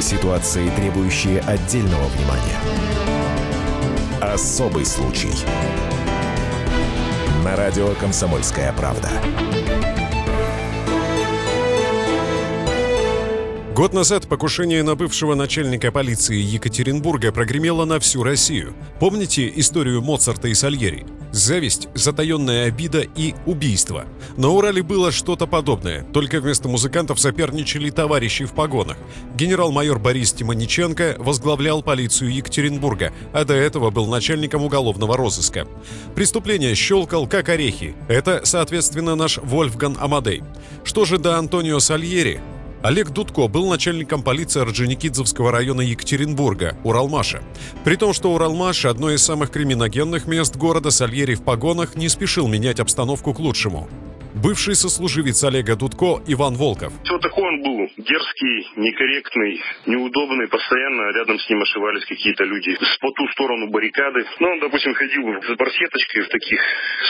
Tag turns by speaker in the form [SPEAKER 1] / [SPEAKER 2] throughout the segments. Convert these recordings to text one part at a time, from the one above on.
[SPEAKER 1] Ситуации, требующие отдельного внимания. Особый случай. На радио «Комсомольская правда».
[SPEAKER 2] Год назад покушение на бывшего начальника полиции Екатеринбурга прогремело на всю Россию. Помните историю Моцарта и Сальери? Зависть, затаенная обида и убийство. На Урале было что-то подобное, только вместо музыкантов соперничали товарищи в погонах. Генерал-майор Борис Тимониченко возглавлял полицию Екатеринбурга, а до этого был начальником уголовного розыска. Преступление щелкал как орехи. Это, соответственно, наш Вольфган Амадей. Что же до Антонио Сальери? Олег Дудко был начальником полиции Орджоникидзевского района Екатеринбурга, Уралмаша. При том, что Уралмаш – одно из самых криминогенных мест города, Сальери в погонах не спешил менять обстановку к лучшему бывший сослуживец Олега Дудко Иван Волков.
[SPEAKER 3] Вот такой он был, дерзкий, некорректный, неудобный, постоянно рядом с ним ошивались какие-то люди с по ту сторону баррикады. Ну, он, допустим, ходил с барсеточкой в таких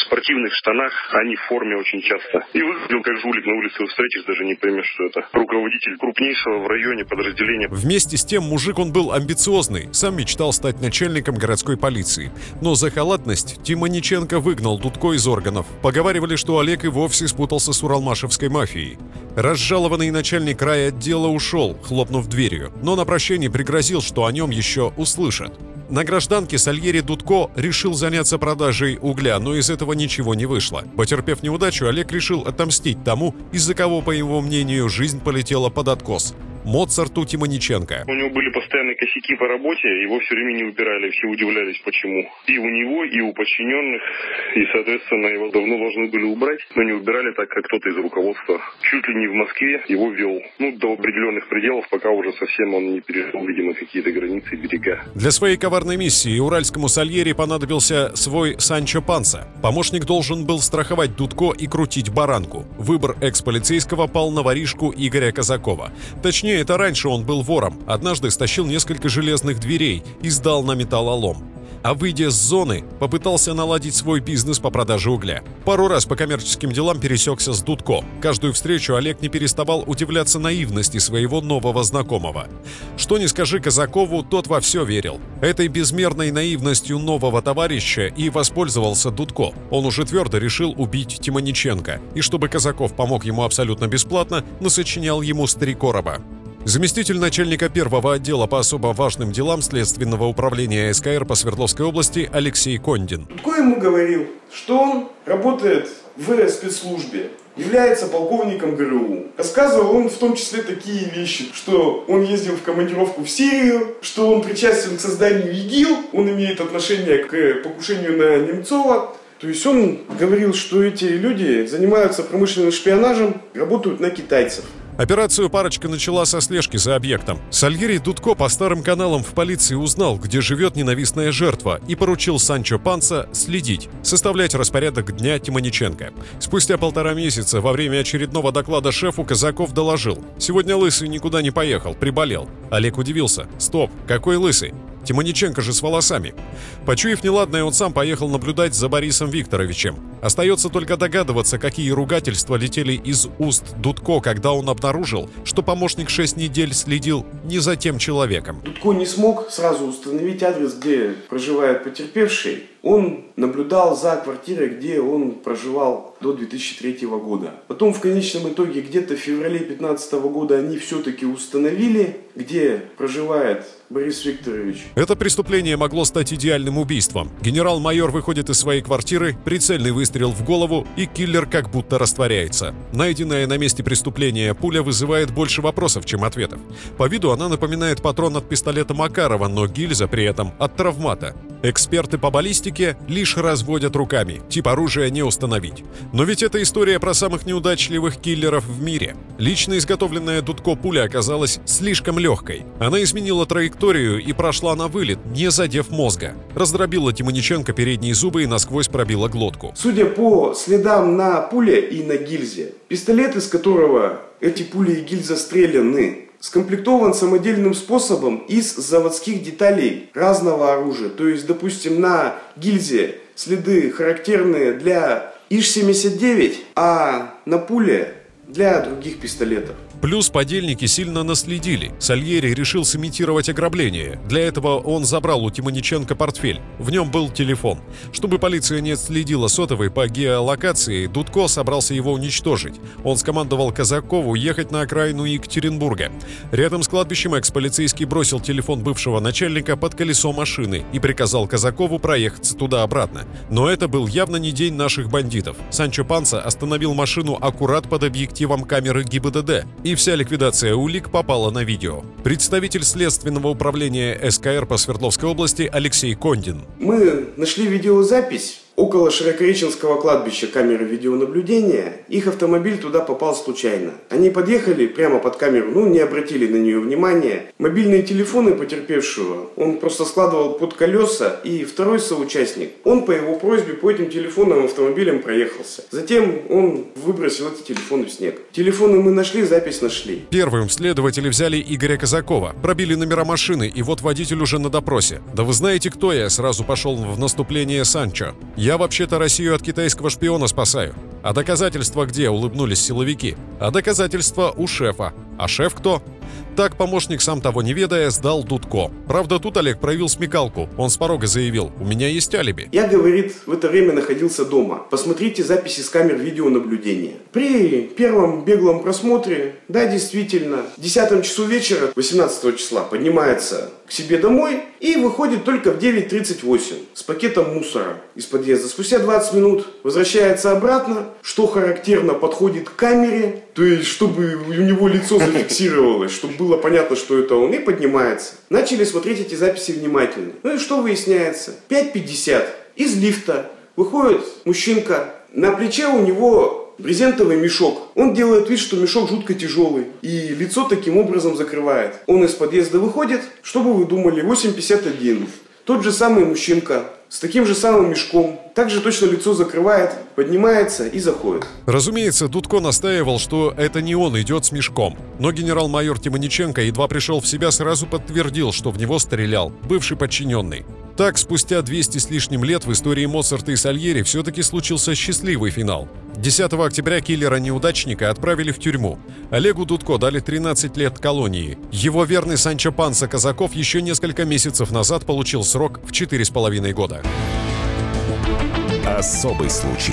[SPEAKER 3] спортивных штанах, а не в форме очень часто. И выглядел как жулик на улице, встретишь, даже не поймешь, что это руководитель крупнейшего в районе подразделения.
[SPEAKER 2] Вместе с тем мужик он был амбициозный, сам мечтал стать начальником городской полиции. Но за халатность Тимониченко выгнал Дудко из органов. Поговаривали, что Олег и вовсе вовсе спутался с уралмашевской мафией. Разжалованный начальник райотдела ушел, хлопнув дверью, но на прощение пригрозил, что о нем еще услышат. На гражданке Сальери Дудко решил заняться продажей угля, но из этого ничего не вышло. Потерпев неудачу, Олег решил отомстить тому, из-за кого, по его мнению, жизнь полетела под откос. Моцарту Тимониченко.
[SPEAKER 3] У него были постоянные косяки по работе, его все время не убирали, все удивлялись, почему. И у него, и у подчиненных, и, соответственно, его давно должны были убрать, но не убирали так, как кто-то из руководства. Чуть ли не в Москве его вел, ну, до определенных пределов, пока уже совсем он не перешел, видимо, какие-то границы и берега.
[SPEAKER 2] Для своей коварной миссии уральскому Сальери понадобился свой Санчо Панса. Помощник должен был страховать Дудко и крутить баранку. Выбор экс-полицейского пал на воришку Игоря Казакова. Точнее, это раньше он был вором. Однажды стащил несколько железных дверей и сдал на металлолом а выйдя с зоны, попытался наладить свой бизнес по продаже угля. Пару раз по коммерческим делам пересекся с Дудко. Каждую встречу Олег не переставал удивляться наивности своего нового знакомого. Что не скажи Казакову, тот во все верил. Этой безмерной наивностью нового товарища и воспользовался Дудко. Он уже твердо решил убить Тимониченко, и чтобы Казаков помог ему абсолютно бесплатно, насочинял ему три короба. Заместитель начальника первого отдела по особо важным делам Следственного управления СКР по Свердловской области Алексей Кондин.
[SPEAKER 4] Кто ему говорил, что он работает в спецслужбе, является полковником ГРУ. Рассказывал он в том числе такие вещи, что он ездил в командировку в Сирию, что он причастен к созданию ИГИЛ, он имеет отношение к покушению на Немцова. То есть он говорил, что эти люди занимаются промышленным шпионажем, работают на китайцев.
[SPEAKER 2] Операцию парочка начала со слежки за объектом. Сальери Дудко по старым каналам в полиции узнал, где живет ненавистная жертва, и поручил Санчо Панца следить, составлять распорядок дня Тимониченко. Спустя полтора месяца во время очередного доклада шефу Казаков доложил. «Сегодня Лысый никуда не поехал, приболел». Олег удивился. «Стоп, какой Лысый? Тимониченко же с волосами. Почуяв неладное, он сам поехал наблюдать за Борисом Викторовичем. Остается только догадываться, какие ругательства летели из уст Дудко, когда он обнаружил, что помощник шесть недель следил не за тем человеком.
[SPEAKER 4] Дудко не смог сразу установить адрес, где проживает потерпевший. Он наблюдал за квартирой, где он проживал до 2003 года. Потом в конечном итоге где-то в феврале 2015 года они все-таки установили, где проживает Борис Викторович.
[SPEAKER 2] Это преступление могло стать идеальным убийством. Генерал-майор выходит из своей квартиры, прицельный выстрел в голову, и киллер как будто растворяется. Найденная на месте преступления пуля вызывает больше вопросов, чем ответов. По виду она напоминает патрон от пистолета Макарова, но гильза при этом от травмата. Эксперты по баллистике лишь разводят руками, тип оружия не установить. Но ведь это история про самых неудачливых киллеров в мире. Лично изготовленная Дудко пуля оказалась слишком легкой. Она изменила траекторию и прошла на вылет, не задев мозга. Раздробила Тимониченко передние зубы и насквозь пробила глотку.
[SPEAKER 4] Судя по следам на пуле и на гильзе, пистолет, из которого эти пули и гильза стреляны, скомплектован самодельным способом из заводских деталей разного оружия. То есть, допустим, на гильзе следы характерные для ИЖ-79, а на пуле для других пистолетов.
[SPEAKER 2] Плюс подельники сильно наследили. Сальери решил сымитировать ограбление. Для этого он забрал у Тимониченко портфель. В нем был телефон. Чтобы полиция не следила сотовой по геолокации, Дудко собрался его уничтожить. Он скомандовал Казакову ехать на окраину Екатеринбурга. Рядом с кладбищем экс-полицейский бросил телефон бывшего начальника под колесо машины и приказал Казакову проехаться туда-обратно. Но это был явно не день наших бандитов. Санчо Панса остановил машину аккурат под объективом камеры ГИБДД и вся ликвидация улик попала на видео. Представитель Следственного управления СКР по Свердловской области Алексей Кондин.
[SPEAKER 4] Мы нашли видеозапись Около Широкореченского кладбища камеры видеонаблюдения, их автомобиль туда попал случайно. Они подъехали прямо под камеру, ну не обратили на нее внимания. Мобильные телефоны потерпевшего он просто складывал под колеса, и второй соучастник, он по его просьбе по этим телефонным автомобилям проехался. Затем он выбросил эти телефоны в снег. Телефоны мы нашли, запись нашли.
[SPEAKER 2] Первым следователи взяли Игоря Казакова, пробили номера машины, и вот водитель уже на допросе. Да вы знаете, кто я? Сразу пошел в наступление Санчо. Я вообще-то Россию от китайского шпиона спасаю. А доказательства где?» – улыбнулись силовики. «А доказательства у шефа. А шеф кто?» Так помощник, сам того не ведая, сдал Дудко. Правда, тут Олег проявил смекалку. Он с порога заявил, у меня есть алиби.
[SPEAKER 4] Я, говорит, в это время находился дома. Посмотрите записи с камер видеонаблюдения. При первом беглом просмотре, да, действительно, в 10 часу вечера, 18 числа, поднимается к себе домой и выходит только в 9.38 с пакетом мусора из подъезда. Спустя 20 минут возвращается обратно, что характерно, подходит к камере, то есть, чтобы у него лицо зафиксировалось, чтобы было понятно, что это он, и поднимается. Начали смотреть эти записи внимательно. Ну и что выясняется? 5.50 из лифта выходит мужчинка, на плече у него брезентовый мешок. Он делает вид, что мешок жутко тяжелый. И лицо таким образом закрывает. Он из подъезда выходит. Что бы вы думали? 8.51. Тот же самый мужчинка с таким же самым мешком, также точно лицо закрывает, поднимается и заходит.
[SPEAKER 2] Разумеется, Дудко настаивал, что это не он идет с мешком. Но генерал-майор Тимониченко едва пришел в себя, сразу подтвердил, что в него стрелял бывший подчиненный. Так, спустя 200 с лишним лет в истории Моцарта и Сальери все-таки случился счастливый финал. 10 октября киллера-неудачника отправили в тюрьму. Олегу Дудко дали 13 лет колонии. Его верный Санчо Панса Казаков еще несколько месяцев назад получил срок в 4,5 года.
[SPEAKER 1] Особый случай.